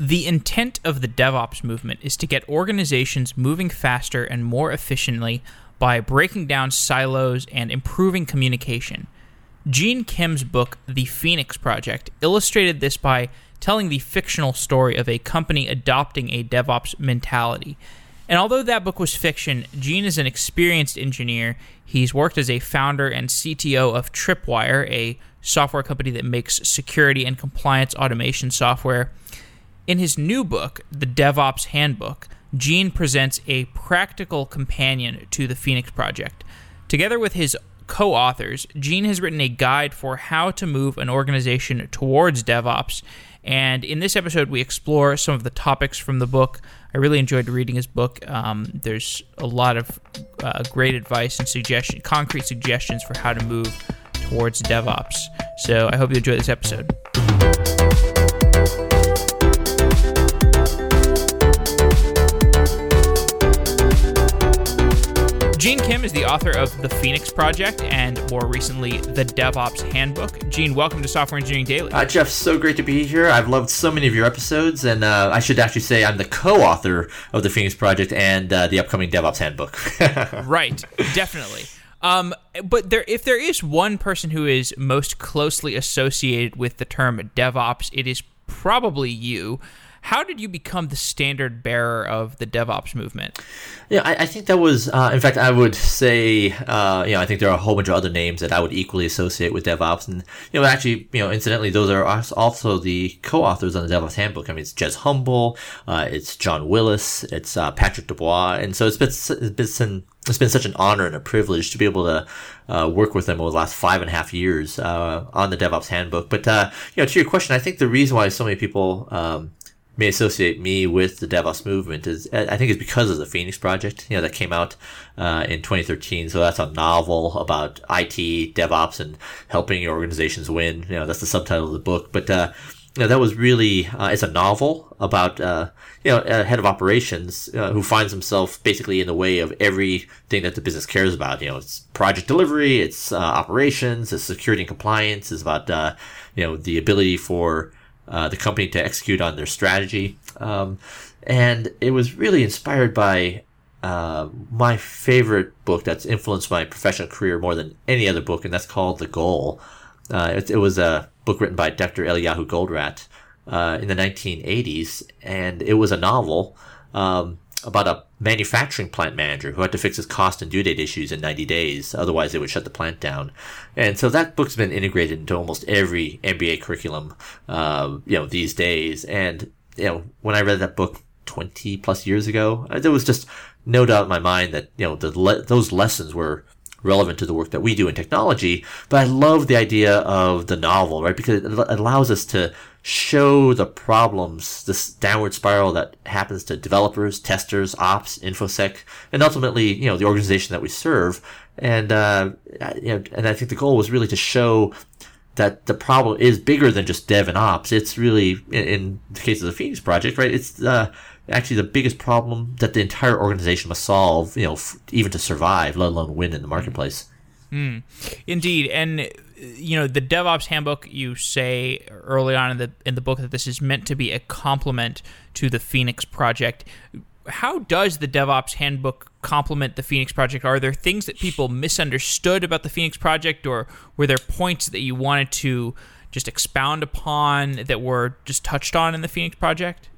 The intent of the DevOps movement is to get organizations moving faster and more efficiently by breaking down silos and improving communication. Gene Kim's book, The Phoenix Project, illustrated this by telling the fictional story of a company adopting a DevOps mentality. And although that book was fiction, Gene is an experienced engineer. He's worked as a founder and CTO of Tripwire, a software company that makes security and compliance automation software. In his new book, The DevOps Handbook, Gene presents a practical companion to the Phoenix Project. Together with his co authors, Gene has written a guide for how to move an organization towards DevOps. And in this episode, we explore some of the topics from the book. I really enjoyed reading his book. Um, there's a lot of uh, great advice and suggestion, concrete suggestions for how to move towards DevOps. So I hope you enjoy this episode. Gene Kim is the author of The Phoenix Project and more recently, The DevOps Handbook. Gene, welcome to Software Engineering Daily. Uh, Jeff, so great to be here. I've loved so many of your episodes, and uh, I should actually say I'm the co author of The Phoenix Project and uh, the upcoming DevOps Handbook. right, definitely. Um, but there, if there is one person who is most closely associated with the term DevOps, it is probably you. How did you become the standard bearer of the DevOps movement? Yeah, I, I think that was, uh, in fact, I would say, uh, you know, I think there are a whole bunch of other names that I would equally associate with DevOps. And, you know, actually, you know, incidentally, those are also the co authors on the DevOps Handbook. I mean, it's Jez Humble, uh, it's John Willis, it's uh, Patrick Debois. And so it's been, it's been, it's been such an honor and a privilege to be able to uh, work with them over the last five and a half years uh, on the DevOps Handbook. But uh, you know, to your question, I think the reason why so many people um, may associate me with the DevOps movement is I think it's because of the Phoenix Project, you know, that came out uh, in 2013. So that's a novel about IT, DevOps, and helping your organizations win. You know, that's the subtitle of the book. But uh, you know, that was really uh, it's a novel about uh, you know a head of operations uh, who finds himself basically in the way of everything that the business cares about. You know, it's project delivery, it's uh, operations, it's security and compliance, it's about uh, you know the ability for uh, the company to execute on their strategy. Um, and it was really inspired by uh, my favorite book that's influenced my professional career more than any other book, and that's called The Goal. Uh, it, it, was a book written by Dr. Eliyahu Goldratt uh, in the 1980s, and it was a novel um, about a manufacturing plant manager who had to fix his cost and due date issues in 90 days. Otherwise, they would shut the plant down. And so that book's been integrated into almost every MBA curriculum, uh, you know, these days. And, you know, when I read that book 20 plus years ago, uh, there was just no doubt in my mind that, you know, the le- those lessons were relevant to the work that we do in technology. But I love the idea of the novel, right? Because it allows us to show the problems, this downward spiral that happens to developers, testers, ops, infosec, and ultimately, you know, the organization that we serve. And, uh, you know, and I think the goal was really to show that the problem is bigger than just dev and ops. It's really, in, in the case of the Phoenix project, right? It's, uh, actually the biggest problem that the entire organization must solve, you know, f- even to survive, let alone win in the marketplace. Mm, indeed, and you know the DevOps handbook. You say early on in the in the book that this is meant to be a complement to the Phoenix project. How does the DevOps handbook complement the Phoenix project? Are there things that people misunderstood about the Phoenix project, or were there points that you wanted to just expound upon that were just touched on in the Phoenix project?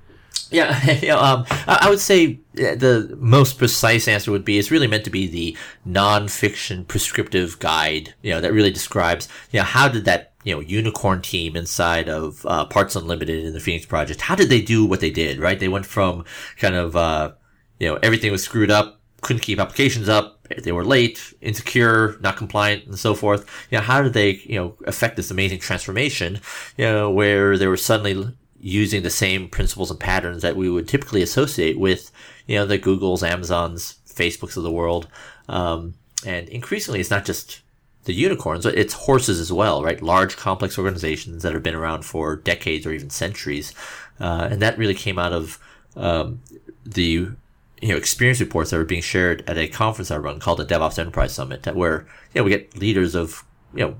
Yeah, you know, um, I would say the most precise answer would be it's really meant to be the nonfiction prescriptive guide, you know, that really describes, you know, how did that, you know, unicorn team inside of uh, Parts Unlimited in the Phoenix Project, how did they do what they did, right? They went from kind of, uh, you know, everything was screwed up, couldn't keep applications up, they were late, insecure, not compliant, and so forth. You know, how did they, you know, affect this amazing transformation, you know, where they were suddenly using the same principles and patterns that we would typically associate with, you know, the Googles, Amazons, Facebooks of the world. Um, and increasingly, it's not just the unicorns, but it's horses as well, right? Large, complex organizations that have been around for decades or even centuries. Uh, and that really came out of um, the you know experience reports that were being shared at a conference I run called the DevOps Enterprise Summit, where you know we get leaders of you know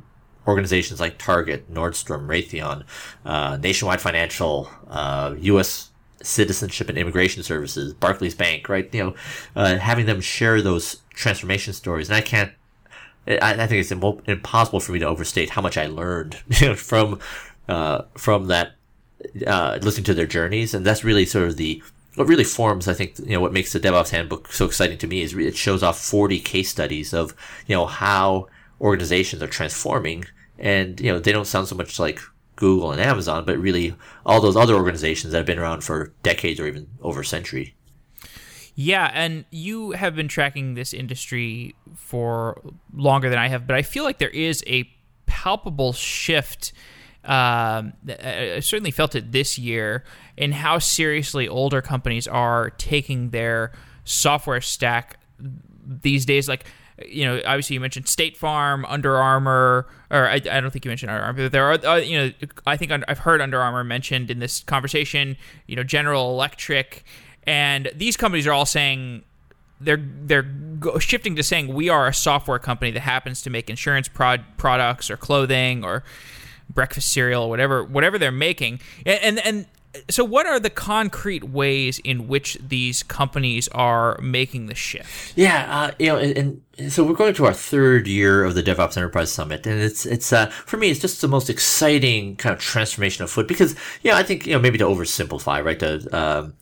organizations like Target, Nordstrom, Raytheon, uh, Nationwide Financial, uh, U.S. citizenship and immigration services, Barclays Bank, right? You know, uh, having them share those transformation stories, and I can't. I, I think it's impossible for me to overstate how much I learned you know, from uh, from that uh, listening to their journeys, and that's really sort of the what really forms, I think, you know, what makes the DevOps handbook so exciting to me is it shows off 40 case studies of, you know, how organizations are transforming. And, you know, they don't sound so much like Google and Amazon, but really all those other organizations that have been around for decades or even over a century. Yeah, and you have been tracking this industry for longer than I have, but I feel like there is a palpable shift um, I certainly felt it this year in how seriously older companies are taking their software stack these days. Like, you know, obviously you mentioned State Farm, Under Armour, or I, I don't think you mentioned Under Armour, but there are, uh, you know, I think I've heard Under Armour mentioned in this conversation. You know, General Electric, and these companies are all saying they're they're shifting to saying we are a software company that happens to make insurance prod- products or clothing or breakfast cereal, or whatever whatever they're making, and, and and so what are the concrete ways in which these companies are making the shift? Yeah uh, you know and, and, so we're going to our third year of the devops enterprise summit and it's it's uh, for me it's just the most exciting kind of transformation of foot because you know i think you know maybe to oversimplify right to um,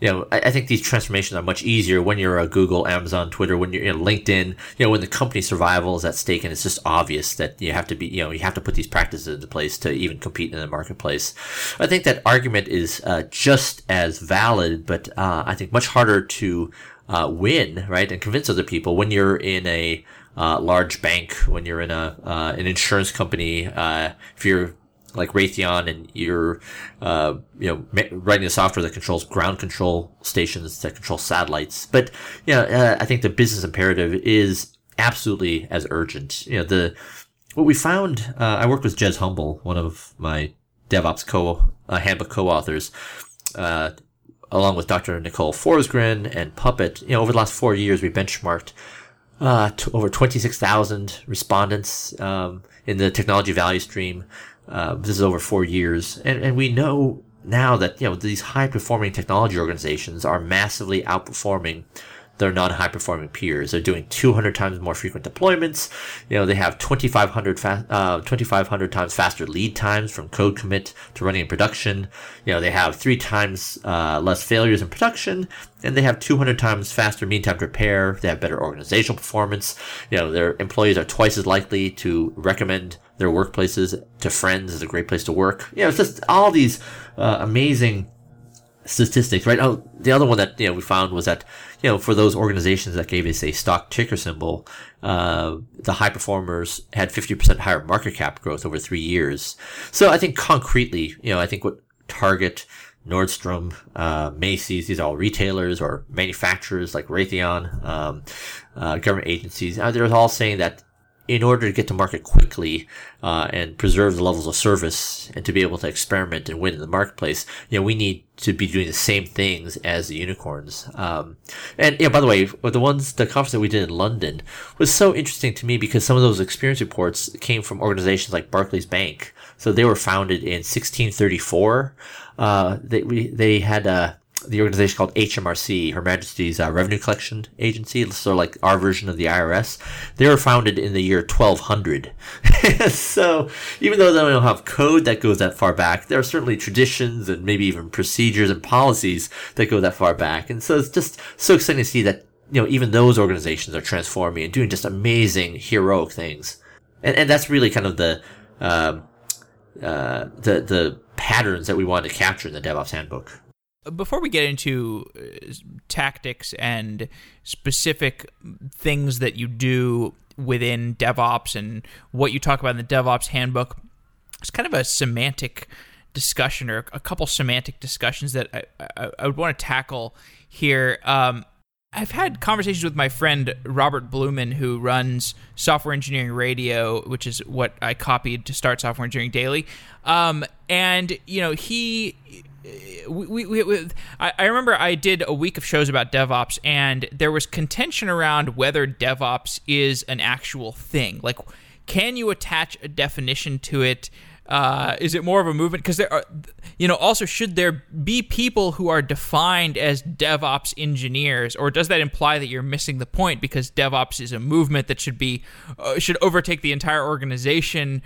you know, I, I, think these transformations are much easier when you're a Google, Amazon, Twitter, when you're in LinkedIn, you know, when the company survival is at stake and it's just obvious that you have to be, you know, you have to put these practices into place to even compete in the marketplace. I think that argument is uh, just as valid, but uh, I think much harder to uh, win, right, and convince other people when you're in a uh, large bank, when you're in a uh, an insurance company, uh, if you're like Raytheon and you're, uh, you know, writing the software that controls ground control stations that control satellites. But, you know, uh, I think the business imperative is absolutely as urgent. You know, the, what we found, uh, I worked with Jez Humble, one of my DevOps co, uh, handbook co-authors, uh, along with Dr. Nicole Forsgren and Puppet. You know, over the last four years, we benchmarked, uh, over 26,000 respondents, um, in the technology value stream. Uh, this is over four years, and and we know now that you know these high performing technology organizations are massively outperforming their non-high performing peers. They're doing 200 times more frequent deployments. You know, they have 2,500 fa- uh, 2,500 times faster lead times from code commit to running in production. You know, they have three times uh, less failures in production, and they have 200 times faster mean time to repair. They have better organizational performance. You know, their employees are twice as likely to recommend their workplaces to friends as a great place to work. You know, it's just all these uh, amazing statistics, right? Oh, the other one that you know we found was that you know for those organizations that gave us a stock ticker symbol, uh, the high performers had fifty percent higher market cap growth over three years. So I think concretely, you know, I think what Target, Nordstrom, uh, Macy's, these are all retailers or manufacturers like Raytheon, um, uh, government agencies. Uh, they're all saying that in order to get to market quickly uh, and preserve the levels of service and to be able to experiment and win in the marketplace, you know, we need to be doing the same things as the unicorns. Um, and yeah, by the way, the ones the conference that we did in London was so interesting to me because some of those experience reports came from organizations like Barclays Bank. So they were founded in 1634. Uh, they we, they had a the organization called HMRC, Her Majesty's uh, Revenue Collection Agency, so like our version of the IRS. They were founded in the year 1200. so even though they don't have code that goes that far back, there are certainly traditions and maybe even procedures and policies that go that far back. And so it's just so exciting to see that, you know, even those organizations are transforming and doing just amazing, heroic things. And, and that's really kind of the, um, uh, the, the patterns that we wanted to capture in the DevOps handbook before we get into uh, tactics and specific things that you do within DevOps and what you talk about in the DevOps handbook, it's kind of a semantic discussion or a couple semantic discussions that I, I, I would want to tackle here. Um, I've had conversations with my friend Robert Blumen, who runs Software Engineering Radio, which is what I copied to start Software Engineering Daily. Um, and you know, he we, we, we, I, I remember I did a week of shows about DevOps, and there was contention around whether DevOps is an actual thing. Like, can you attach a definition to it? Uh, is it more of a movement? Because there are, you know, also should there be people who are defined as DevOps engineers, or does that imply that you're missing the point? Because DevOps is a movement that should be uh, should overtake the entire organization.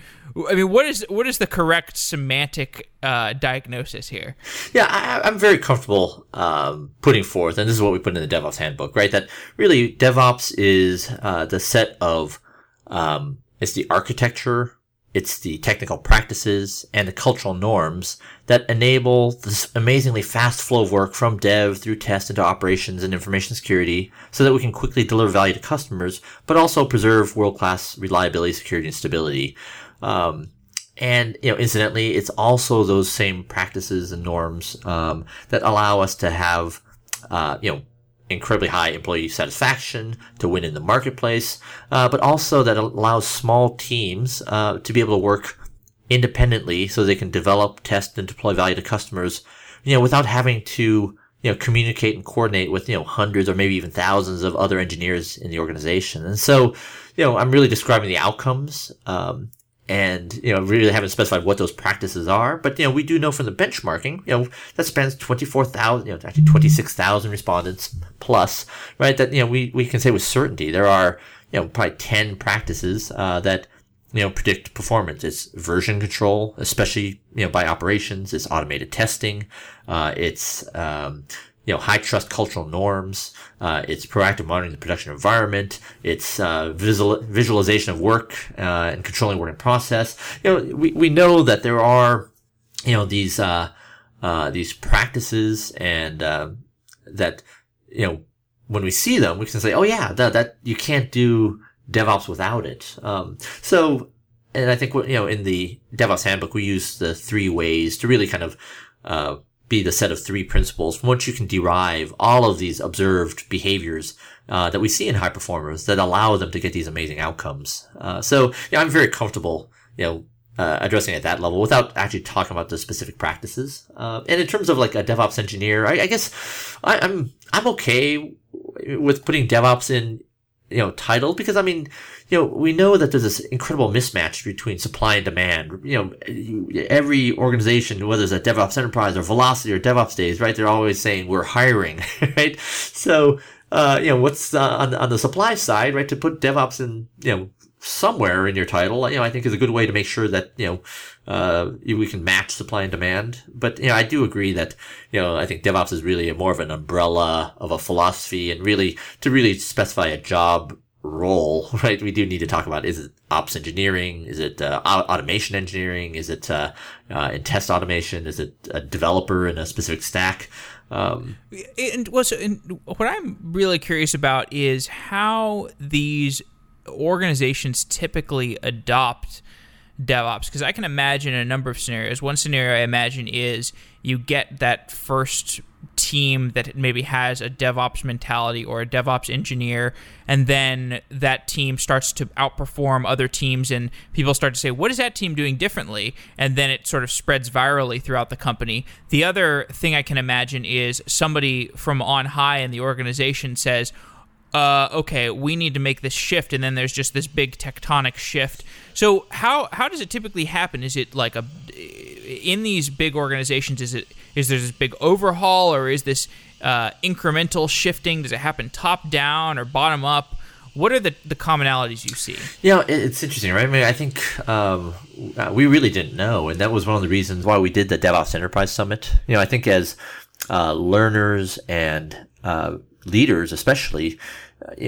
I mean, what is what is the correct semantic uh, diagnosis here? Yeah, I, am very comfortable um, putting forth, and this is what we put in the DevOps handbook, right? That really DevOps is uh, the set of um, it's the architecture it's the technical practices and the cultural norms that enable this amazingly fast flow of work from dev through test into operations and information security so that we can quickly deliver value to customers, but also preserve world-class reliability, security, and stability. Um, and, you know, incidentally, it's also those same practices and norms, um, that allow us to have, uh, you know, incredibly high employee satisfaction to win in the marketplace, uh, but also that allows small teams uh, to be able to work independently so they can develop, test, and deploy value to customers, you know, without having to you know communicate and coordinate with you know hundreds or maybe even thousands of other engineers in the organization. And so, you know, I'm really describing the outcomes. Um, and you know really haven't specified what those practices are but you know we do know from the benchmarking you know that spans 24,000 you know actually 26,000 respondents plus right that you know we, we can say with certainty there are you know probably 10 practices uh, that you know predict performance. It's version control especially you know by operations. It's automated testing. Uh, it's um, you know, high trust cultural norms. Uh, it's proactive monitoring the production environment. It's uh, visual, visualization of work uh, and controlling work in process. You know, we, we know that there are, you know, these uh, uh, these practices and uh, that you know when we see them, we can say, oh yeah, that that you can't do DevOps without it. Um, so, and I think you know in the DevOps handbook we use the three ways to really kind of be the set of three principles from which you can derive all of these observed behaviors uh, that we see in high performers that allow them to get these amazing outcomes. Uh, so, yeah, I'm very comfortable, you know, uh, addressing at that level without actually talking about the specific practices. Uh, and in terms of like a DevOps engineer, I, I guess I, I'm I'm okay with putting DevOps in you know title because I mean you know, we know that there's this incredible mismatch between supply and demand. You know, every organization, whether it's a DevOps Enterprise or Velocity or DevOps Days, right? They're always saying we're hiring, right? So, uh, you know, what's uh, on, on the supply side, right? To put DevOps in, you know, somewhere in your title, you know, I think is a good way to make sure that, you know, uh, we can match supply and demand. But, you know, I do agree that, you know, I think DevOps is really more of an umbrella of a philosophy and really to really specify a job role, right? We do need to talk about is it ops engineering? Is it uh, automation engineering? Is it uh, uh, in test automation? Is it a developer in a specific stack? Um, and, well, so, and what I'm really curious about is how these organizations typically adopt DevOps because I can imagine a number of scenarios. One scenario I imagine is you get that first team that maybe has a DevOps mentality or a DevOps engineer, and then that team starts to outperform other teams, and people start to say, What is that team doing differently? And then it sort of spreads virally throughout the company. The other thing I can imagine is somebody from on high in the organization says, uh, okay, we need to make this shift, and then there's just this big tectonic shift. So how how does it typically happen? Is it like a in these big organizations? Is it is there this big overhaul, or is this uh, incremental shifting? Does it happen top down or bottom up? What are the, the commonalities you see? Yeah, it's interesting, right? I mean, I think um, uh, we really didn't know, and that was one of the reasons why we did the DevOps Enterprise Summit. You know, I think as uh, learners and uh, leaders, especially,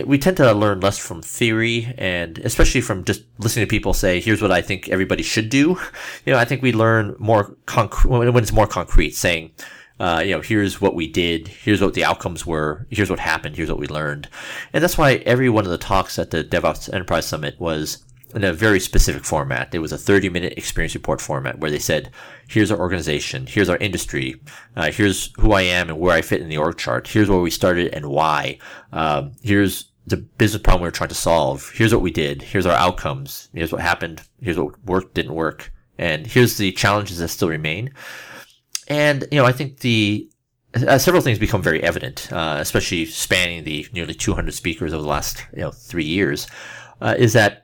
we tend to learn less from theory and especially from just listening to people say, here's what I think everybody should do. You know, I think we learn more concrete when it's more concrete saying, uh, you know, here's what we did, here's what the outcomes were, here's what happened, here's what we learned. And that's why every one of the talks at the DevOps Enterprise Summit was in a very specific format. It was a 30 minute experience report format where they said, here's our organization, here's our industry, uh, here's who I am and where I fit in the org chart, here's where we started and why, um, here's the business problem we are trying to solve, here's what we did, here's our outcomes, here's what happened, here's what worked, didn't work, and here's the challenges that still remain. And, you know, I think the uh, several things become very evident, uh, especially spanning the nearly 200 speakers over the last you know three years, uh, is that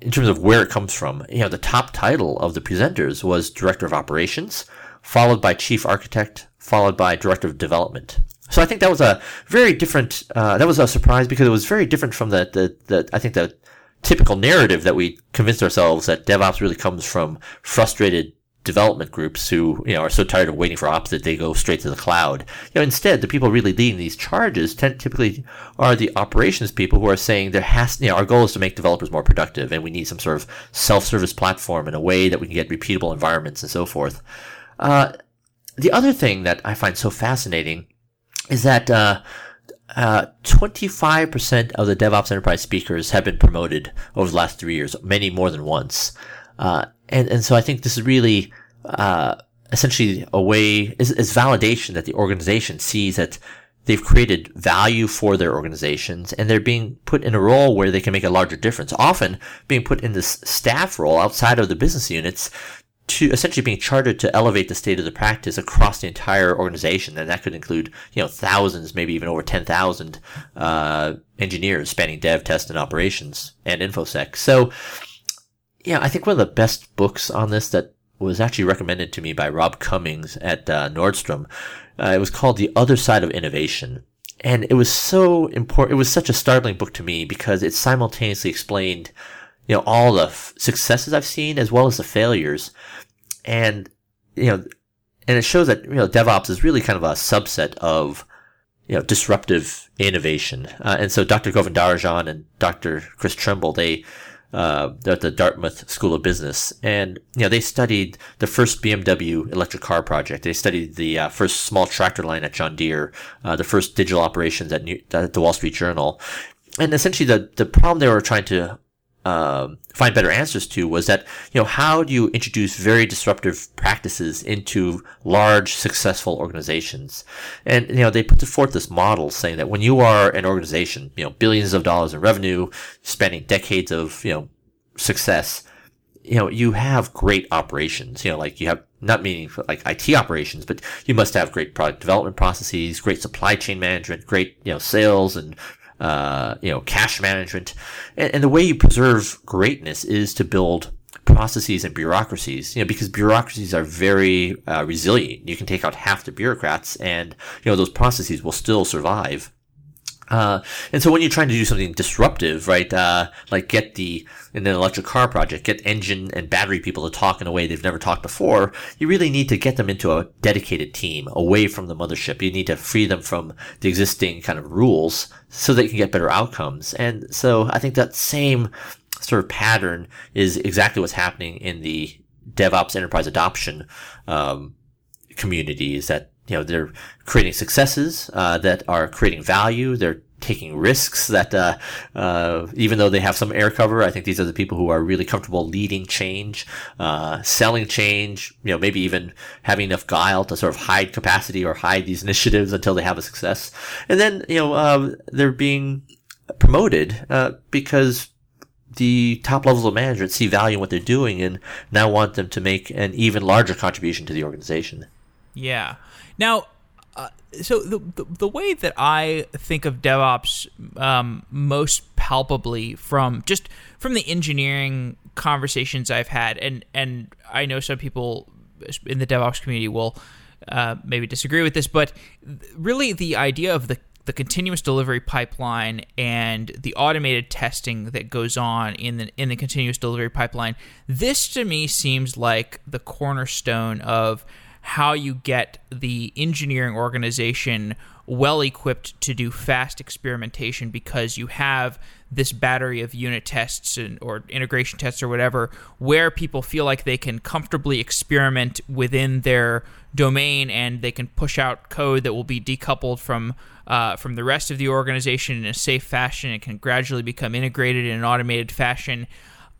in terms of where it comes from, you know, the top title of the presenters was Director of Operations, followed by Chief Architect, followed by Director of Development. So I think that was a very different. Uh, that was a surprise because it was very different from the, the the I think the typical narrative that we convinced ourselves that DevOps really comes from frustrated development groups who you know are so tired of waiting for ops that they go straight to the cloud. You know, instead, the people really leading these charges tend typically are the operations people who are saying there has you know our goal is to make developers more productive and we need some sort of self-service platform in a way that we can get repeatable environments and so forth. Uh, the other thing that I find so fascinating is that uh, uh, 25% of the DevOps Enterprise speakers have been promoted over the last three years, many more than once. Uh, and, and so I think this is really uh, essentially a way, is, is validation that the organization sees that they've created value for their organizations and they're being put in a role where they can make a larger difference. Often being put in this staff role outside of the business units to essentially being chartered to elevate the state of the practice across the entire organization, and that could include you know thousands, maybe even over ten thousand uh, engineers spanning dev, test, and operations and infosec. So, yeah, I think one of the best books on this that was actually recommended to me by Rob Cummings at uh, Nordstrom. Uh, it was called The Other Side of Innovation. And it was so important. It was such a startling book to me because it simultaneously explained you know, all the f- successes I've seen as well as the failures. And, you know, and it shows that, you know, DevOps is really kind of a subset of, you know, disruptive innovation. Uh, and so Dr. Govindarajan and Dr. Chris Trimble, they, uh, at the Dartmouth School of Business, and you know they studied the first BMW electric car project. They studied the uh, first small tractor line at John Deere, uh, the first digital operations at, New- at the Wall Street Journal, and essentially the the problem they were trying to um, find better answers to was that you know how do you introduce very disruptive practices into large successful organizations? And you know they put forth this model saying that when you are an organization you know billions of dollars in revenue spanning decades of you know success you know you have great operations. You know like you have not meaning like IT operations, but you must have great product development processes, great supply chain management, great, you know, sales and uh, you know, cash management. And, and the way you preserve greatness is to build processes and bureaucracies, you know, because bureaucracies are very uh, resilient. You can take out half the bureaucrats and, you know, those processes will still survive. Uh, and so when you're trying to do something disruptive, right, uh, like get the, in an electric car project, get engine and battery people to talk in a way they've never talked before, you really need to get them into a dedicated team away from the mothership. You need to free them from the existing kind of rules so they can get better outcomes. And so I think that same sort of pattern is exactly what's happening in the DevOps enterprise adoption, um, communities that you know they're creating successes uh, that are creating value. They're taking risks that uh, uh, even though they have some air cover, I think these are the people who are really comfortable leading change, uh, selling change. You know, maybe even having enough guile to sort of hide capacity or hide these initiatives until they have a success. And then you know uh, they're being promoted uh, because the top levels of management see value in what they're doing and now want them to make an even larger contribution to the organization. Yeah. Now, uh, so the, the, the way that I think of DevOps um, most palpably from just from the engineering conversations I've had, and and I know some people in the DevOps community will uh, maybe disagree with this, but really the idea of the the continuous delivery pipeline and the automated testing that goes on in the in the continuous delivery pipeline this to me seems like the cornerstone of how you get the engineering organization well equipped to do fast experimentation because you have this battery of unit tests and, or integration tests or whatever where people feel like they can comfortably experiment within their domain and they can push out code that will be decoupled from uh, from the rest of the organization in a safe fashion and can gradually become integrated in an automated fashion.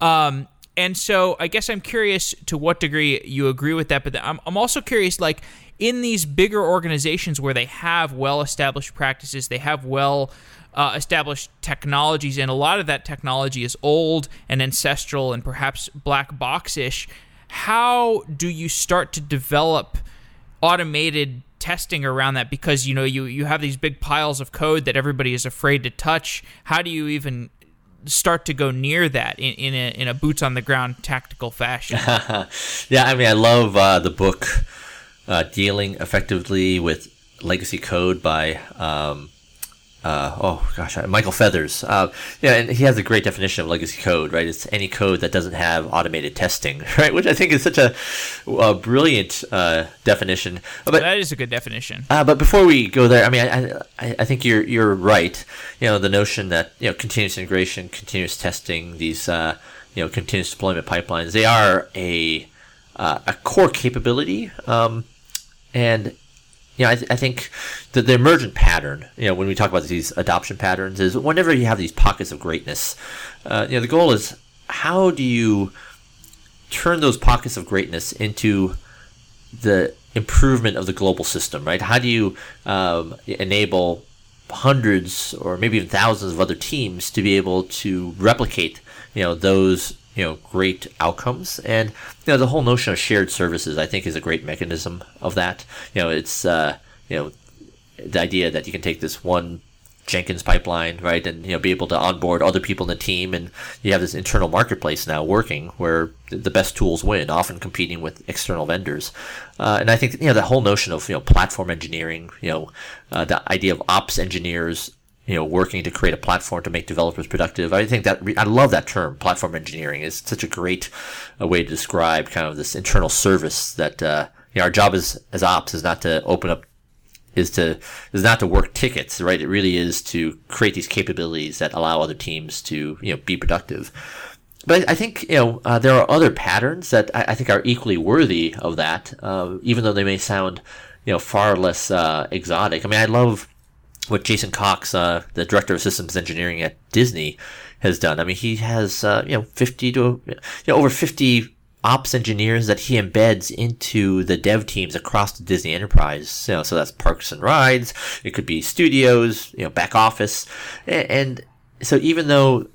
Um, and so I guess I'm curious to what degree you agree with that, but I'm, I'm also curious, like, in these bigger organizations where they have well established practices, they have well uh, established technologies, and a lot of that technology is old and ancestral and perhaps black box ish. How do you start to develop automated testing around that? Because you know you you have these big piles of code that everybody is afraid to touch. How do you even start to go near that in, in a in a boots on the ground tactical fashion. yeah, I mean, I love uh, the book uh, dealing effectively with legacy code by um, uh, oh gosh, uh, Michael Feathers. Uh, yeah, and he has a great definition of legacy code, right? It's any code that doesn't have automated testing, right? Which I think is such a, a brilliant uh, definition. But that is a good definition. Uh, but before we go there, I mean, I, I, I, think you're you're right. You know, the notion that you know continuous integration, continuous testing, these uh, you know continuous deployment pipelines, they are a a core capability. Um, and you know, I, th- I think that the emergent pattern, you know, when we talk about these adoption patterns, is whenever you have these pockets of greatness, uh, you know, the goal is how do you turn those pockets of greatness into the improvement of the global system, right? How do you um, enable hundreds or maybe even thousands of other teams to be able to replicate, you know, those you know great outcomes. And you know the whole notion of shared services i think is a great mechanism of that. You know it's uh, you know the idea that you can take this one Jenkins pipeline, right, and you know be able to onboard other people in the team, and you have this internal marketplace now working where the best tools win, often competing with external vendors. Uh, and I think you know the whole notion of you know platform engineering, you know, uh, the idea of ops engineers you know, working to create a platform to make developers productive. I think that I love that term, platform engineering. is such a great uh, way to describe kind of this internal service that uh, you know, our job as as ops is not to open up is to is not to work tickets, right? It really is to create these capabilities that allow other teams to you know be productive. But I think you know uh, there are other patterns that I, I, think are equally worthy of that, uh, even though they may sound you know far less uh, exotic. I mean, I love what Jason Cox, uh, the director of systems engineering at Disney, has done. I mean, he has uh, you know fifty to you know over fifty ops engineers that he embeds into the dev teams across the Disney enterprise. You know, so that's parks and rides. It could be studios, you know, back office, and, and so even though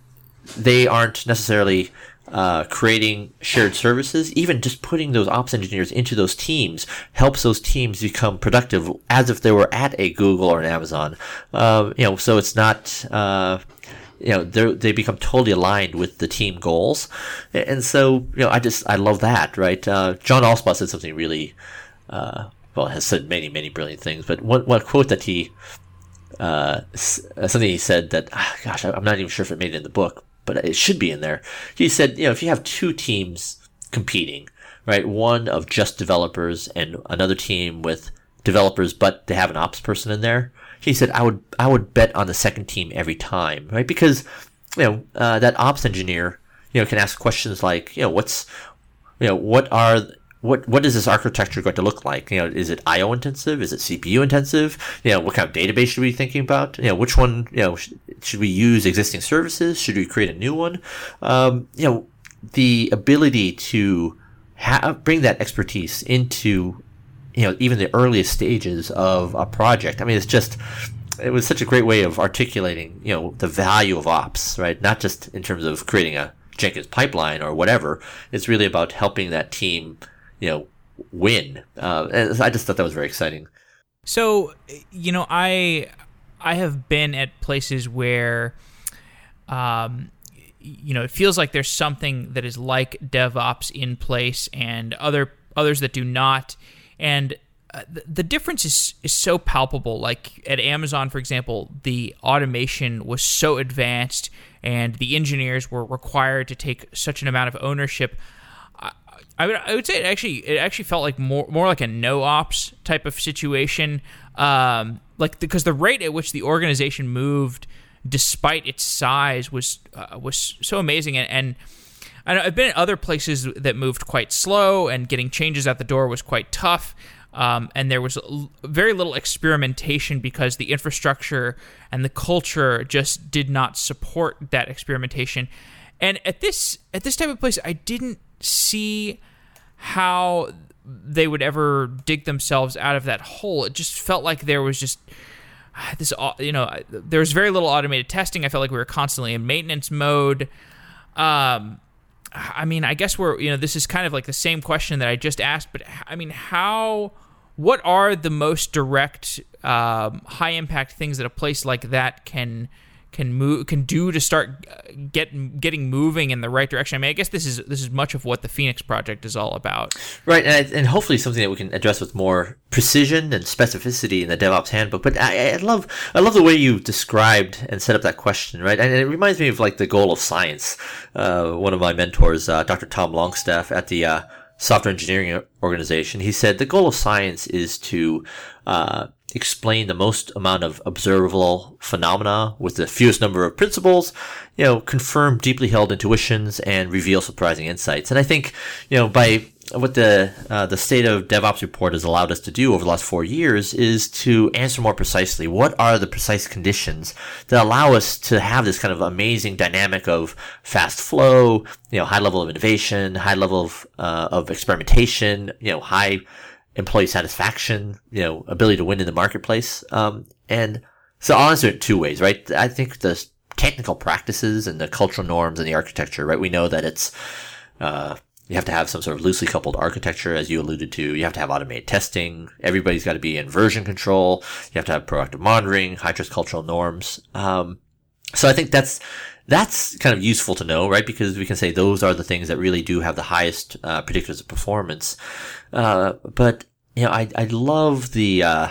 they aren't necessarily uh, creating shared services, even just putting those ops engineers into those teams helps those teams become productive as if they were at a Google or an Amazon. Uh, you know, so it's not. Uh, you know, they become totally aligned with the team goals, and so you know, I just I love that, right? Uh, John Allspaw said something really, uh, well, has said many many brilliant things, but one one quote that he uh, something he said that, ah, gosh, I'm not even sure if it made it in the book, but it should be in there. He said, you know, if you have two teams competing, right, one of just developers and another team with developers, but they have an ops person in there. He said, I would, I would bet on the second team every time, right? Because, you know, uh, that ops engineer, you know, can ask questions like, you know, what's, you know, what are what what is this architecture going to look like? You know, is it I/O intensive? Is it CPU intensive? You know, what kind of database should we be thinking about? You know, which one? You know, sh- should we use existing services? Should we create a new one? Um, you know, the ability to have bring that expertise into you know even the earliest stages of a project. I mean, it's just it was such a great way of articulating you know the value of ops, right? Not just in terms of creating a Jenkins pipeline or whatever. It's really about helping that team you know, win. Uh, I just thought that was very exciting. So, you know, I I have been at places where, um, you know, it feels like there's something that is like DevOps in place, and other others that do not, and uh, the difference is is so palpable. Like at Amazon, for example, the automation was so advanced, and the engineers were required to take such an amount of ownership I would I would say it actually it actually felt like more more like a no ops type of situation. Um, like because the rate at which the organization moved, despite its size, was uh, was so amazing. And, and I've been at other places that moved quite slow, and getting changes at the door was quite tough. Um, and there was very little experimentation because the infrastructure and the culture just did not support that experimentation. And at this at this type of place, I didn't see how they would ever dig themselves out of that hole. It just felt like there was just this, you know, there was very little automated testing. I felt like we were constantly in maintenance mode. Um, I mean, I guess we're, you know, this is kind of like the same question that I just asked, but I mean, how, what are the most direct, um, high impact things that a place like that can can move can do to start uh, get getting moving in the right direction. I mean, I guess this is this is much of what the Phoenix project is all about. Right, and, and hopefully something that we can address with more precision and specificity in the DevOps handbook. But I, I love I love the way you described and set up that question, right? And it reminds me of like the goal of science. Uh, one of my mentors, uh, Dr. Tom Longstaff at the uh, software engineering organization, he said the goal of science is to uh, explain the most amount of observable phenomena with the fewest number of principles, you know, confirm deeply held intuitions and reveal surprising insights. And I think, you know, by what the uh, the state of DevOps report has allowed us to do over the last four years is to answer more precisely what are the precise conditions that allow us to have this kind of amazing dynamic of fast flow, you know, high level of innovation, high level of uh, of experimentation, you know, high employee satisfaction, you know, ability to win in the marketplace. Um, and so I'll answer it two ways, right? I think the technical practices and the cultural norms and the architecture, right? We know that it's, uh, you have to have some sort of loosely coupled architecture, as you alluded to. You have to have automated testing. Everybody's got to be in version control. You have to have proactive monitoring, high trust cultural norms. Um, so I think that's that's kind of useful to know, right? Because we can say those are the things that really do have the highest uh, predictors of performance. Uh, but you know, I I love the uh,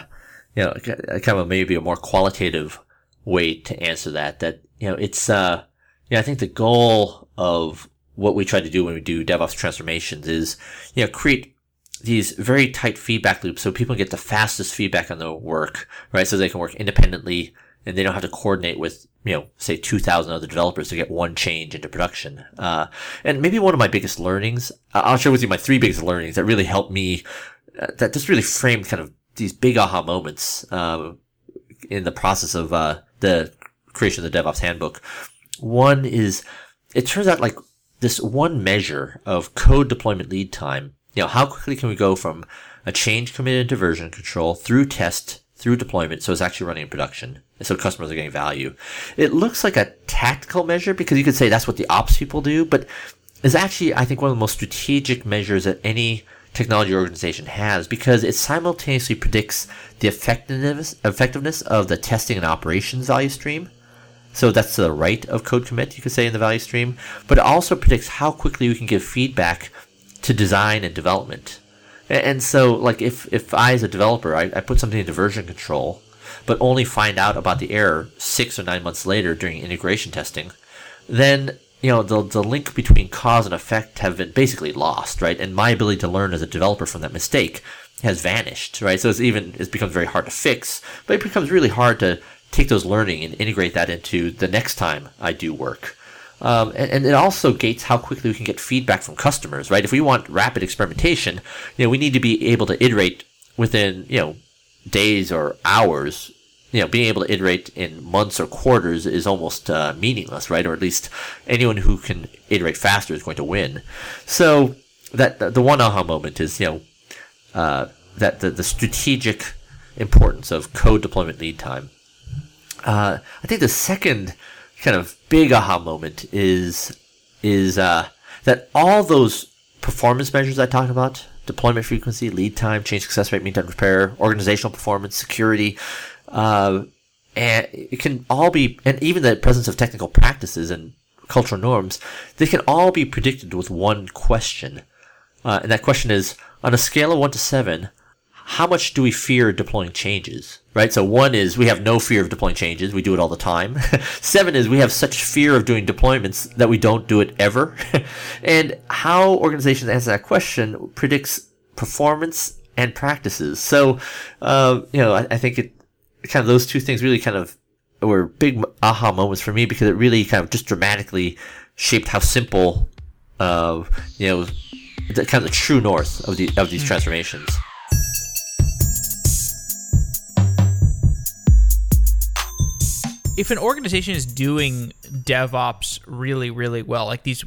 you know kind of maybe a more qualitative way to answer that. That you know, it's uh, yeah, I think the goal of what we try to do when we do DevOps transformations is you know create these very tight feedback loops so people get the fastest feedback on their work, right? So they can work independently and they don't have to coordinate with, you know, say 2,000 other developers to get one change into production. Uh, and maybe one of my biggest learnings, I'll share with you my three biggest learnings that really helped me, uh, that just really framed kind of these big aha moments, uh, in the process of, uh, the creation of the DevOps handbook. One is, it turns out like this one measure of code deployment lead time, you know, how quickly can we go from a change committed to version control through test through deployment so it's actually running in production and so customers are getting value. It looks like a tactical measure because you could say that's what the ops people do, but it's actually, I think, one of the most strategic measures that any technology organization has because it simultaneously predicts the effectiveness, effectiveness of the testing and operations value stream. So that's to the right of code commit, you could say, in the value stream, but it also predicts how quickly we can give feedback to design and development. And so, like, if, if I, as a developer, I, I put something into version control, but only find out about the error six or nine months later during integration testing, then you know the the link between cause and effect have been basically lost, right? And my ability to learn as a developer from that mistake has vanished, right? So it's even it becomes very hard to fix, but it becomes really hard to take those learning and integrate that into the next time I do work. Um, and, and, it also gates how quickly we can get feedback from customers, right? If we want rapid experimentation, you know, we need to be able to iterate within, you know, days or hours, you know, being able to iterate in months or quarters is almost uh, meaningless, right? Or at least anyone who can iterate faster is going to win. So that the one aha moment is, you know, uh, that the, the strategic importance of code deployment lead time. Uh, I think the second kind of big aha moment is is uh, that all those performance measures I talked about deployment frequency, lead time, change success rate, mean time repair, organizational performance, security. Uh, and it can all be, and even the presence of technical practices and cultural norms, they can all be predicted with one question. Uh, and that question is, on a scale of 1 to 7, how much do we fear deploying changes? Right? So one is we have no fear of deploying changes. We do it all the time. Seven is we have such fear of doing deployments that we don't do it ever. and how organizations answer that question predicts performance and practices. So, uh, you know, I, I, think it kind of those two things really kind of were big aha moments for me because it really kind of just dramatically shaped how simple, uh, you know, the, kind of the true north of the of these hmm. transformations. If an organization is doing DevOps really, really well, like these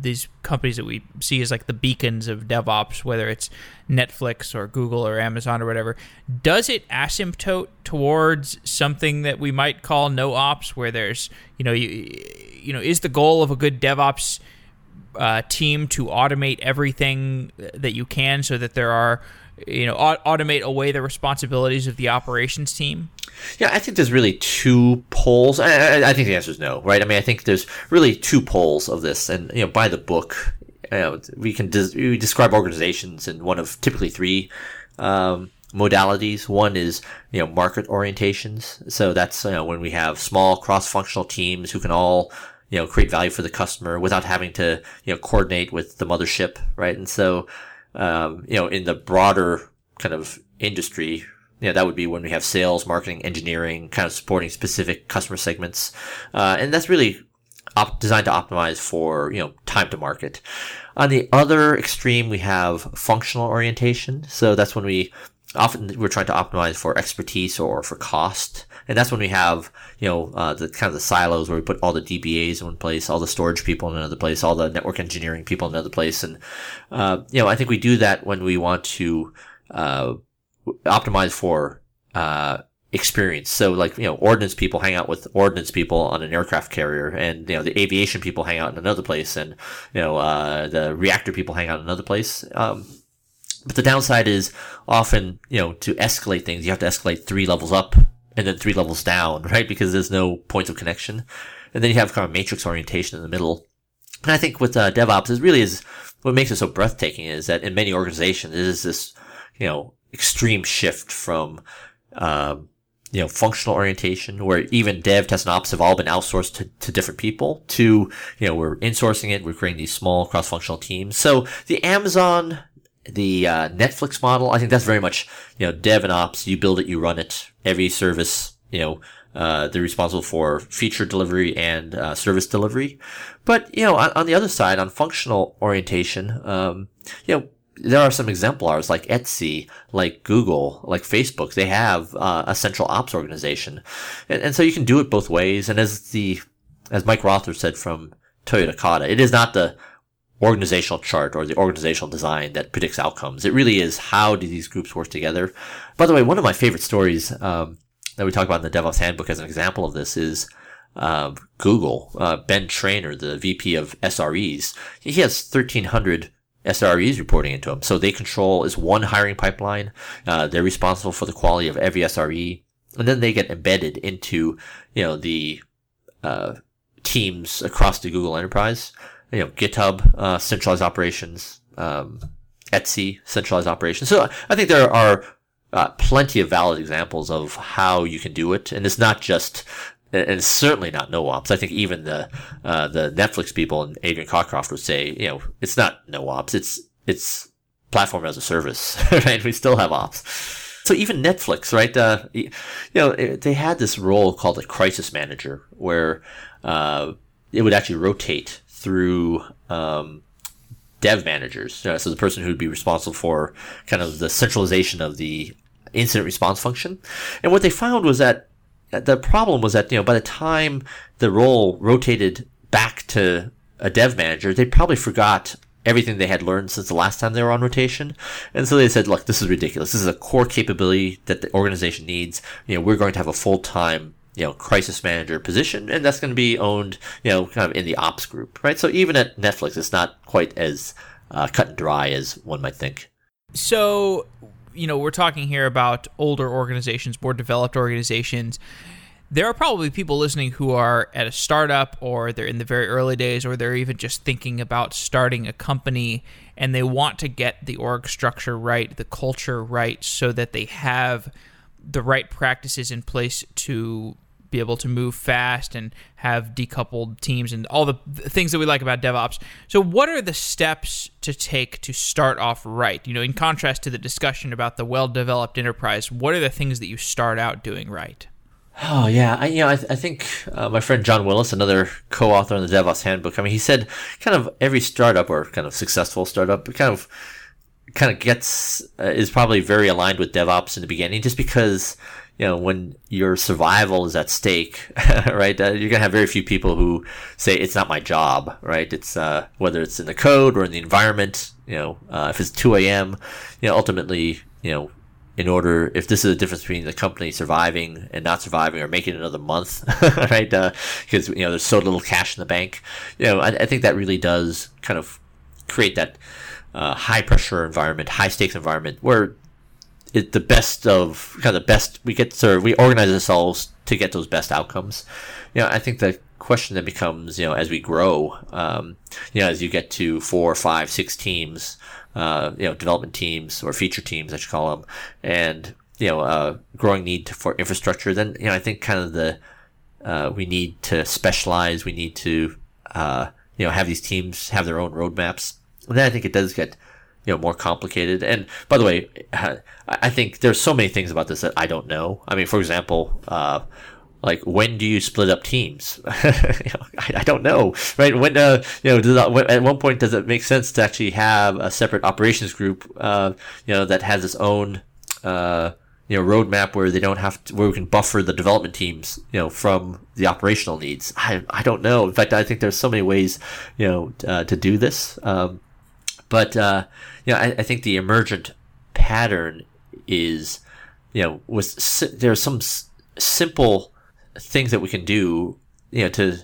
these companies that we see as like the beacons of DevOps, whether it's Netflix or Google or Amazon or whatever, does it asymptote towards something that we might call no ops, where there's you know you you know is the goal of a good DevOps uh, team to automate everything that you can, so that there are you know automate away the responsibilities of the operations team? Yeah, I think there's really two poles. I, I, I, think the answer is no, right? I mean, I think there's really two poles of this, and you know, by the book, you know, we can des- we describe organizations in one of typically three um, modalities. One is you know market orientations, so that's you know when we have small cross-functional teams who can all you know create value for the customer without having to you know coordinate with the mothership, right? And so um, you know in the broader kind of industry yeah, that would be when we have sales, marketing, engineering, kind of supporting specific customer segments, uh, and that's really op- designed to optimize for you know time to market. On the other extreme, we have functional orientation. So that's when we often we're trying to optimize for expertise or for cost, and that's when we have you know uh, the kind of the silos where we put all the DBAs in one place, all the storage people in another place, all the network engineering people in another place, and uh, you know I think we do that when we want to uh, optimize for uh, experience. So like, you know, ordnance people hang out with ordnance people on an aircraft carrier and, you know, the aviation people hang out in another place and, you know, uh, the reactor people hang out in another place. Um, but the downside is often, you know, to escalate things, you have to escalate three levels up and then three levels down, right? Because there's no points of connection. And then you have kind of matrix orientation in the middle. And I think with uh, DevOps, it really is what makes it so breathtaking is that in many organizations, it is this, you know, extreme shift from, um, you know, functional orientation where even dev, test, and ops have all been outsourced to, to different people to, you know, we're insourcing it. We're creating these small cross-functional teams. So the Amazon, the uh, Netflix model, I think that's very much, you know, dev and ops. You build it, you run it. Every service, you know, uh, they're responsible for feature delivery and uh, service delivery. But, you know, on, on, the other side, on functional orientation, um, you know, there are some exemplars like Etsy, like Google, like Facebook. They have uh, a central ops organization, and, and, so you can do it both ways. And as the as Mike Rother said from Toyota Kata, it is not the organizational chart or the organizational design that predicts outcomes. It really is how do these groups work together. By the way, one of my favorite stories um, that we talk about in the DevOps Handbook as an example of this is. Uh, Google, uh, Ben Treynor, the VP of SREs, he has 1,300 SREs reporting into them. So they control is one hiring pipeline. Uh, they're responsible for the quality of every SRE, and then they get embedded into you know the uh, teams across the Google enterprise. You know, GitHub uh, centralized operations, um, Etsy centralized operations. So I think there are uh, plenty of valid examples of how you can do it, and it's not just and it's certainly not no ops. I think even the uh, the Netflix people and Adrian Cockcroft would say, you know, it's not no ops. It's it's platform as a service, right? We still have ops. So even Netflix, right? Uh, you know, they had this role called a crisis manager, where uh, it would actually rotate through um, dev managers. So the person who would be responsible for kind of the centralization of the incident response function. And what they found was that the problem was that you know by the time the role rotated back to a dev manager, they probably forgot everything they had learned since the last time they were on rotation. And so they said, look, this is ridiculous. This is a core capability that the organization needs. You know, we're going to have a full-time, you know, crisis manager position, and that's going to be owned, you know, kind of in the ops group, right? So even at Netflix, it's not quite as uh, cut and dry as one might think. So you know, we're talking here about older organizations, more developed organizations. There are probably people listening who are at a startup or they're in the very early days or they're even just thinking about starting a company and they want to get the org structure right, the culture right, so that they have the right practices in place to be able to move fast and have decoupled teams and all the things that we like about DevOps. So, what are the steps to take to start off right? You know, in contrast to the discussion about the well-developed enterprise, what are the things that you start out doing right? Oh yeah, I, you know, I, th- I think uh, my friend John Willis, another co-author in the DevOps Handbook, I mean, he said kind of every startup or kind of successful startup kind of kind of gets uh, is probably very aligned with DevOps in the beginning, just because you know, when your survival is at stake, right? Uh, you're gonna have very few people who say it's not my job, right? It's uh, whether it's in the code or in the environment. You know, uh, if it's 2 a.m., you know, ultimately, you know, in order, if this is a difference between the company surviving and not surviving or making another month, right? Because uh, you know, there's so little cash in the bank. You know, I, I think that really does kind of create that uh, high pressure environment, high stakes environment where it, the best of kind of best we get sort of we organize ourselves to get those best outcomes. You know, I think the question then becomes, you know, as we grow, um, you know, as you get to four, five, six teams, uh, you know, development teams or feature teams, I should call them, and you know, uh, growing need for infrastructure, then you know, I think kind of the uh, we need to specialize. We need to uh, you know have these teams have their own roadmaps. And then I think it does get you know more complicated. And by the way, I think there's so many things about this that I don't know. I mean, for example, uh, like when do you split up teams? you know, I, I, don't know, right? When uh, you know, that, at one point does it make sense to actually have a separate operations group, uh, you know, that has its own uh, you know roadmap where they don't have to, where we can buffer the development teams you know from the operational needs i i don't know in fact i think there's so many ways you know uh, to do this um, but uh, you know I, I, think the emergent pattern is you know was si- there are some s- simple things that we can do you know to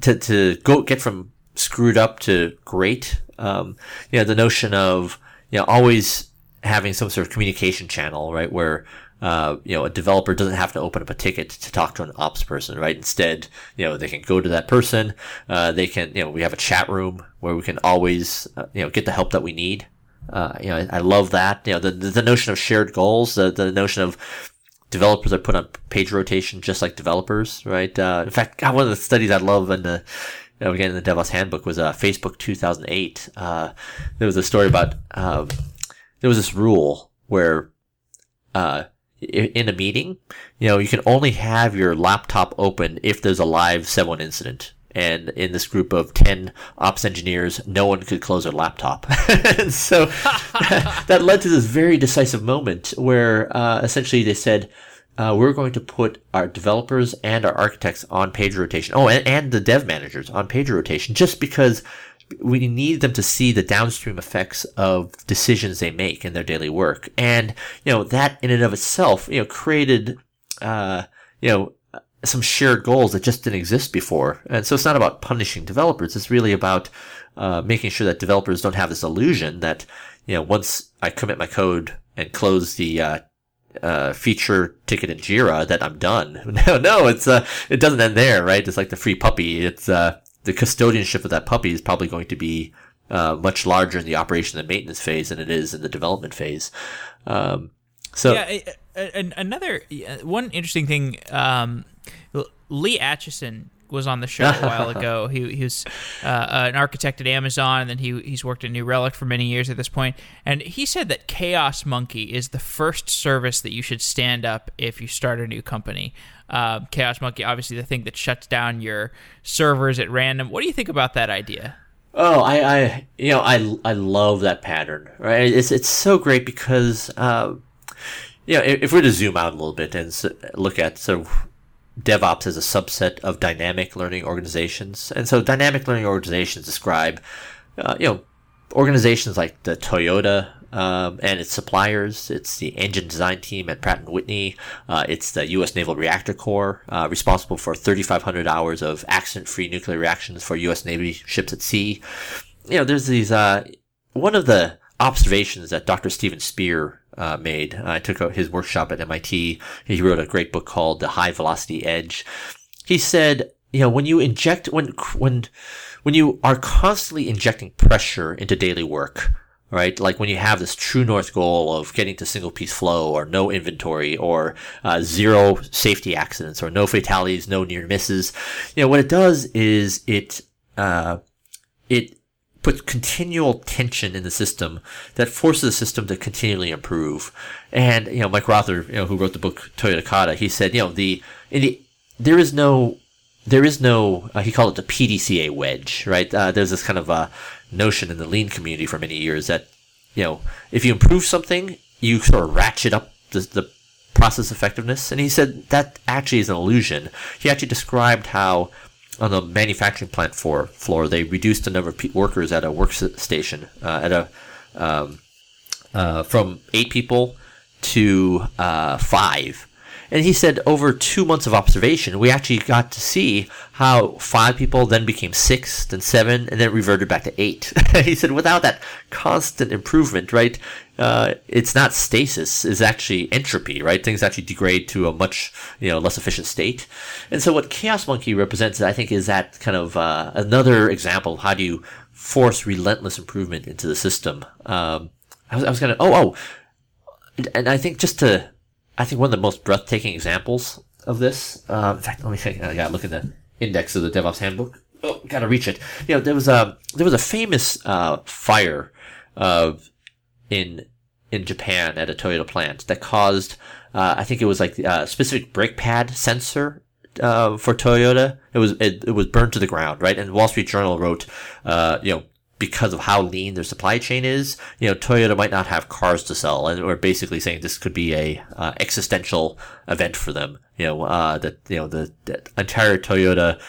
to to go get from screwed up to great. Um, you know the notion of you know always having some sort of communication channel, right? Where, uh, you know, a developer doesn't have to open up a ticket to talk to an ops person, right? Instead, you know, they can go to that person. Uh, they can, you know, we have a chat room where we can always, uh, you know, get the help that we need. Uh, you know, I, I, love that. You know, the, the notion of shared goals, the, the notion of developers are put on page rotation just like developers, right? Uh, in fact, God, one of the studies I love in the, again, in the DevOps handbook was, uh, Facebook 2008. Uh, there was a story about, um, there was this rule where, uh, in a meeting, you know, you can only have your laptop open if there's a live 7 incident. And in this group of 10 ops engineers, no one could close their laptop. so that led to this very decisive moment where uh, essentially they said, uh, we're going to put our developers and our architects on page rotation. Oh, and, and the dev managers on page rotation just because we need them to see the downstream effects of decisions they make in their daily work. And, you know, that in and of itself, you know, created, uh, you know, some shared goals that just didn't exist before. And so it's not about punishing developers. It's really about, uh, making sure that developers don't have this illusion that, you know, once I commit my code and close the, uh, uh, feature ticket in Jira that I'm done. No, no, it's uh, it doesn't end there, right? It's like the free puppy. It's uh, the custodianship of that puppy is probably going to be uh, much larger in the operation and maintenance phase than it is in the development phase. Um, so yeah, another one interesting thing. Um, Lee Atchison was on the show a while ago. He, he was uh, an architect at Amazon, and then he he's worked at New Relic for many years at this point. And he said that Chaos Monkey is the first service that you should stand up if you start a new company. Uh, Chaos Monkey, obviously, the thing that shuts down your servers at random. What do you think about that idea? Oh, I, I, you know, I, I love that pattern. Right? It's it's so great because, uh, you know, if, if we're to zoom out a little bit and look at sort of DevOps as a subset of dynamic learning organizations. And so dynamic learning organizations describe, uh, you know, organizations like the Toyota um, and its suppliers. It's the engine design team at Pratt & Whitney. Uh, it's the U.S. Naval Reactor Corps, uh, responsible for 3,500 hours of accident-free nuclear reactions for U.S. Navy ships at sea. You know, there's these, uh, one of the observations that Dr. Steven Spear uh, made. I took out his workshop at MIT. He wrote a great book called The High Velocity Edge. He said, you know, when you inject, when, when, when you are constantly injecting pressure into daily work, right? Like when you have this true north goal of getting to single piece flow or no inventory or uh, zero safety accidents or no fatalities, no near misses, you know, what it does is it, uh, it puts continual tension in the system that forces the system to continually improve. And, you know, Mike Rother, you know, who wrote the book Toyota Kata, he said, you know, the, in the there is no, there is no, uh, he called it the PDCA wedge, right? Uh, there's this kind of uh, notion in the lean community for many years that, you know, if you improve something, you sort of ratchet up the, the process effectiveness. And he said that actually is an illusion. He actually described how on the manufacturing plant floor, floor they reduced the number of workers at a workstation uh, at a um, uh, from eight people to uh, five. And he said over two months of observation, we actually got to see how five people then became six, then seven, and then reverted back to eight. he said without that constant improvement, right? Uh, it's not stasis; it's actually entropy, right? Things actually degrade to a much you know less efficient state. And so, what Chaos Monkey represents, I think, is that kind of uh, another example of how do you force relentless improvement into the system. Um, I was, I was gonna, oh, oh, and I think just to, I think one of the most breathtaking examples of this. Uh, in fact, let me think. I gotta look at the index of the DevOps handbook. Oh, gotta reach it. You know, there was a there was a famous uh, fire uh, in in Japan at a Toyota plant that caused. Uh, I think it was like a specific brake pad sensor uh, for Toyota. It was it, it was burned to the ground, right? And Wall Street Journal wrote, uh, you know, because of how lean their supply chain is, you know, Toyota might not have cars to sell, and we're basically saying this could be a uh, existential event for them. You know, uh, that you know the, the entire Toyota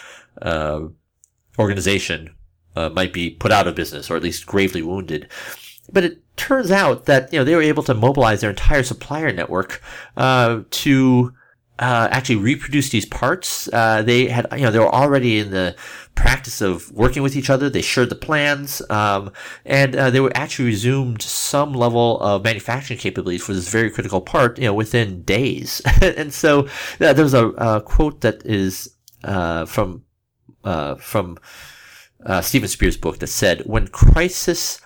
uh, organization uh, might be put out of business, or at least gravely wounded. But it turns out that you know they were able to mobilize their entire supplier network uh, to uh, actually reproduce these parts. Uh, they had, you know, they were already in the practice of working with each other. They shared the plans, um, and uh, they were actually resumed some level of manufacturing capabilities for this very critical part, you know, within days. and so uh, there's a, a, quote that is uh, from uh, from Steven Spear's book that said, "When crisis,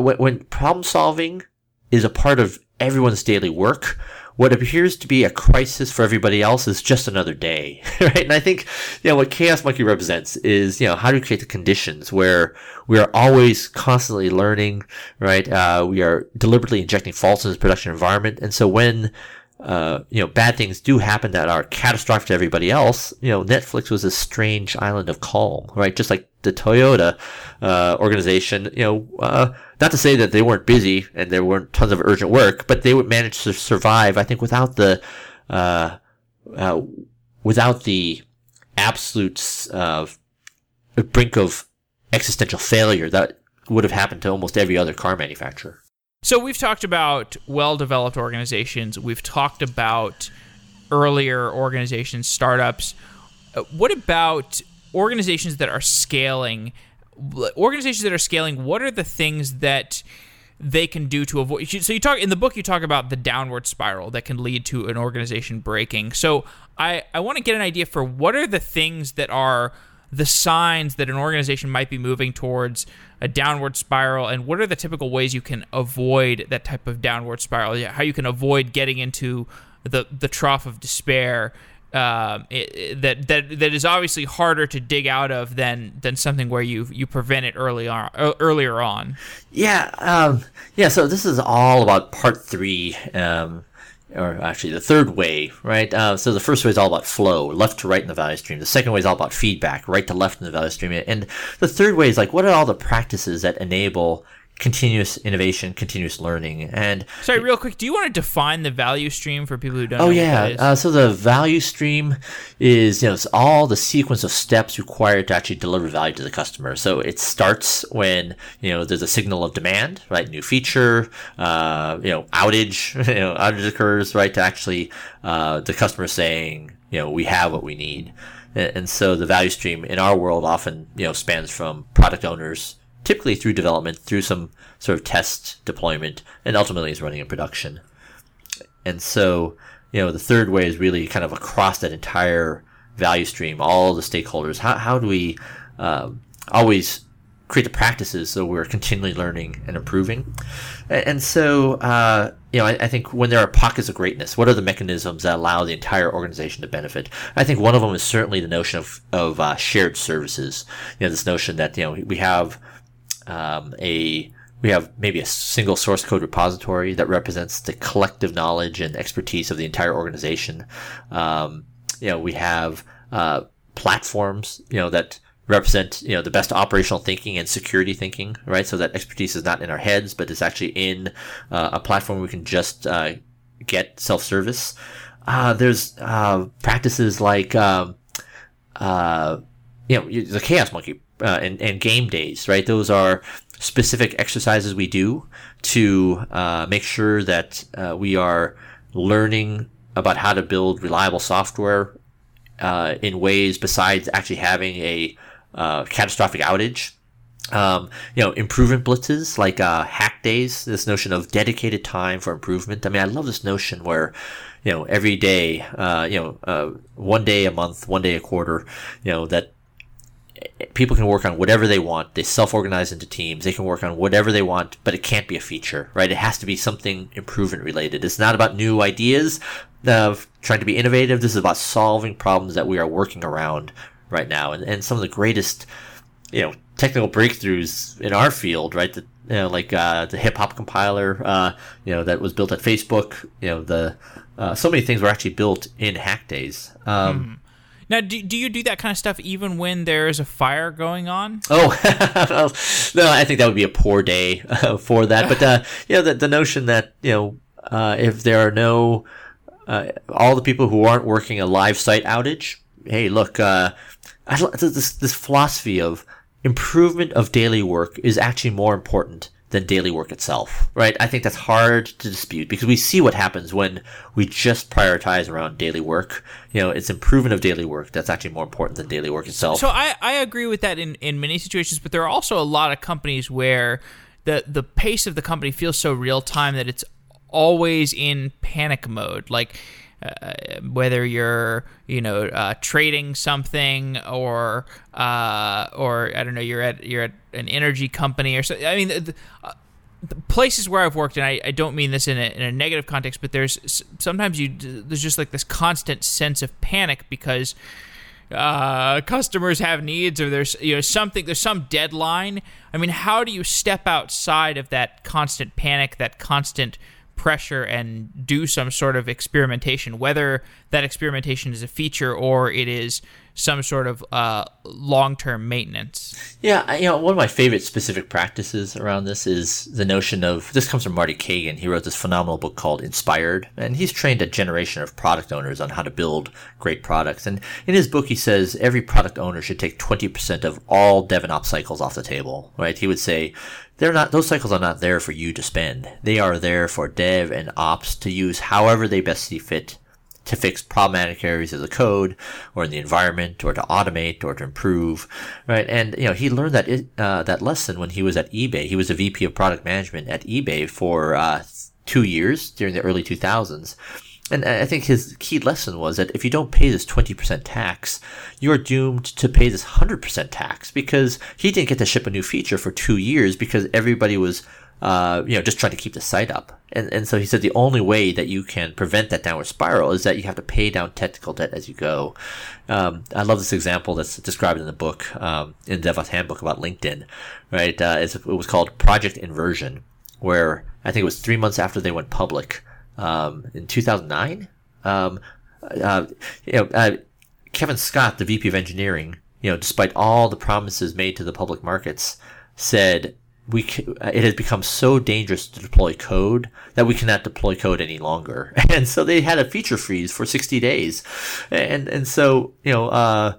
when, when problem solving is a part of everyone's daily work." what appears to be a crisis for everybody else is just another day, right? And I think, you know, what Chaos Monkey represents is, you know, how do we create the conditions where we are always constantly learning, right? Uh, we are deliberately injecting faults in this production environment. And so when, uh, you know, bad things do happen that are catastrophic to everybody else, you know, Netflix was a strange island of calm, right? Just like the Toyota, uh, organization, you know, uh, not to say that they weren't busy and there weren't tons of urgent work, but they would manage to survive. I think without the uh, uh, without the absolute uh, brink of existential failure that would have happened to almost every other car manufacturer. So we've talked about well-developed organizations. We've talked about earlier organizations, startups. Uh, what about organizations that are scaling? organizations that are scaling, what are the things that they can do to avoid? So you talk in the book, you talk about the downward spiral that can lead to an organization breaking. So I I want to get an idea for what are the things that are the signs that an organization might be moving towards a downward spiral and what are the typical ways you can avoid that type of downward spiral how you can avoid getting into the the trough of despair uh, it, that that that is obviously harder to dig out of than than something where you you prevent it early on earlier on. Yeah, um, yeah. So this is all about part three, um, or actually the third way, right? Uh, so the first way is all about flow, left to right in the value stream. The second way is all about feedback, right to left in the value stream, and the third way is like what are all the practices that enable continuous innovation, continuous learning. And sorry, real quick, do you want to define the value stream for people who don't? Oh yeah, uh, so the value stream is you know it's all the sequence of steps required to actually deliver value to the customer. So it starts when you know there's a signal of demand, right? New feature, uh, you know, outage, you know, outage occurs, right? To actually uh, the customer saying, you know, we have what we need. And so the value stream in our world often, you know, spans from product owners typically through development, through some sort of test deployment, and ultimately is running in production. And so, you know, the third way is really kind of across that entire value stream, all the stakeholders. How, how do we um, always create the practices so we're continually learning and improving? And so, uh, you know, I, I, think when there are pockets of greatness, what are the mechanisms that allow the entire organization to benefit? I think one of them is certainly the notion of, of uh, shared services. You know, this notion that, you know, we have um, a we have maybe a single source code repository that represents the collective knowledge and expertise of the entire organization. Um, you know, we have uh, platforms, you know, that represent you know the best operational thinking and security thinking, right? So that expertise is not in our heads, but it's actually in uh, a platform we can just uh, get self service. Uh, there's uh, practices like um, uh, you know the Chaos Monkey uh, and, and game days, right? Those are specific exercises we do to uh, make sure that uh, we are learning about how to build reliable software uh, in ways besides actually having a uh, catastrophic outage. um, you know, improvement blitzes like hack days. This notion of dedicated time for improvement. I mean, I love this notion where, you know, every day, uh, you know, uh, one day a month, one day a quarter, you know, that people can work on whatever they want. They self-organize into teams. They can work on whatever they want, but it can't be a feature, right? It has to be something improvement related. It's not about new ideas of trying to be innovative. This is about solving problems that we are working around right now. And, and some of the greatest, you know, technical breakthroughs in our field, right? The, you know, like uh, the HipHop compiler, uh, you know, that was built at Facebook. You know, the uh, so many things were actually built in Hack Days. Um, mm. Now, do, do you do that kind of stuff even when there is a fire going on? Oh, no, I think that would be a poor day uh, for that. But uh, you know, the, the notion that you know, uh, if there are no uh, all the people who aren't working a live site outage, hey, look, uh, I, this this philosophy of improvement of daily work is actually more important than daily work itself, right? I think that's hard to dispute because we see what happens when we just prioritize around daily work. You know, it's improvement of daily work that's actually more important than daily work itself. So I, I agree with that in, in many situations, but there are also a lot of companies where the the pace of the company feels so real time that it's always in panic mode. Like uh, whether you're you know uh, trading something or uh, or I don't know you're at you're at an energy company or so. I mean. The, uh, the places where I've worked, and I, I don't mean this in a, in a, negative context, but there's sometimes you there's just like this constant sense of panic because uh, customers have needs or there's you know something there's some deadline. I mean, how do you step outside of that constant panic, that constant pressure and do some sort of experimentation, whether that experimentation is a feature or it is some sort of uh, long-term maintenance. Yeah, you know, one of my favorite specific practices around this is the notion of this comes from Marty Cagan. He wrote this phenomenal book called Inspired, and he's trained a generation of product owners on how to build great products. And in his book, he says every product owner should take 20% of all DevOps cycles off the table, right? He would say, they're not those cycles are not there for you to spend. They are there for dev and ops to use however they best see fit to fix problematic areas of the code or in the environment or to automate or to improve, right? And you know he learned that uh, that lesson when he was at eBay. He was a VP of product management at eBay for uh, two years during the early 2000s. And I think his key lesson was that if you don't pay this 20% tax, you're doomed to pay this 100% tax because he didn't get to ship a new feature for two years because everybody was, uh, you know, just trying to keep the site up. And, and so he said the only way that you can prevent that downward spiral is that you have to pay down technical debt as you go. Um, I love this example that's described in the book, um, in DevOps Handbook about LinkedIn, right? Uh, it was called Project Inversion, where I think it was three months after they went public um, in 2009. Um, uh, you know, uh, Kevin Scott, the VP of engineering, you know, despite all the promises made to the public markets, said we it has become so dangerous to deploy code that we cannot deploy code any longer. And so they had a feature freeze for 60 days. And and so, you know, uh,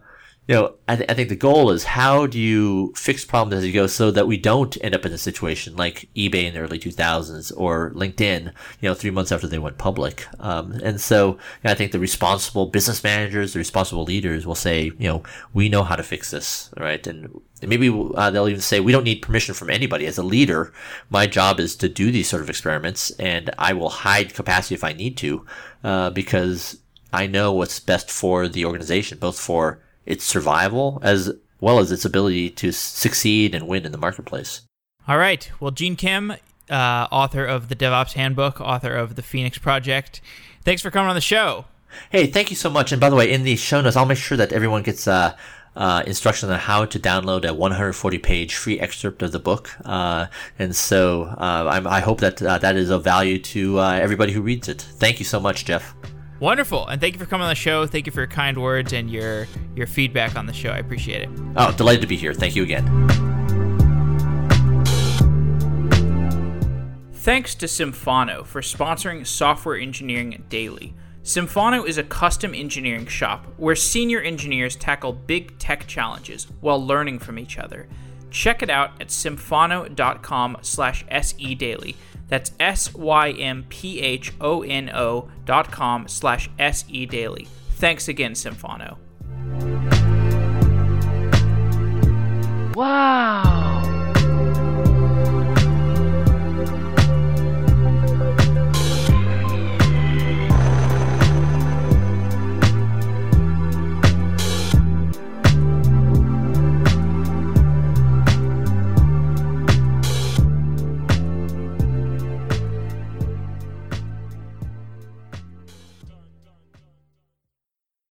you know, I, th- I think the goal is how do you fix problems as you go so that we don't end up in a situation like eBay in the early 2000s or LinkedIn, you know, three months after they went public. Um, and so you know, I think the responsible business managers, the responsible leaders will say, you know, we know how to fix this, right? And maybe uh, they'll even say, we don't need permission from anybody. As a leader, my job is to do these sort of experiments and I will hide capacity if I need to, uh, because I know what's best for the organization, both for its survival as well as its ability to succeed and win in the marketplace. All right. Well, Gene Kim, uh, author of the DevOps Handbook, author of the Phoenix Project, thanks for coming on the show. Hey, thank you so much. And by the way, in the show notes, I'll make sure that everyone gets uh, uh, instructions on how to download a 140 page free excerpt of the book. Uh, and so uh, i hope that uh, that is of value to uh, everybody who reads it. Thank you so much, Jeff. Wonderful, and thank you for coming on the show. Thank you for your kind words and your your feedback on the show. I appreciate it. Oh, delighted to be here. Thank you again. Thanks to Symphono for sponsoring Software Engineering Daily. Symphono is a custom engineering shop where senior engineers tackle big tech challenges while learning from each other. Check it out at symphono.com slash sedaily that's S-Y-M-P-H-O-N-O dot com slash S-E daily. Thanks again, Symphono. Wow.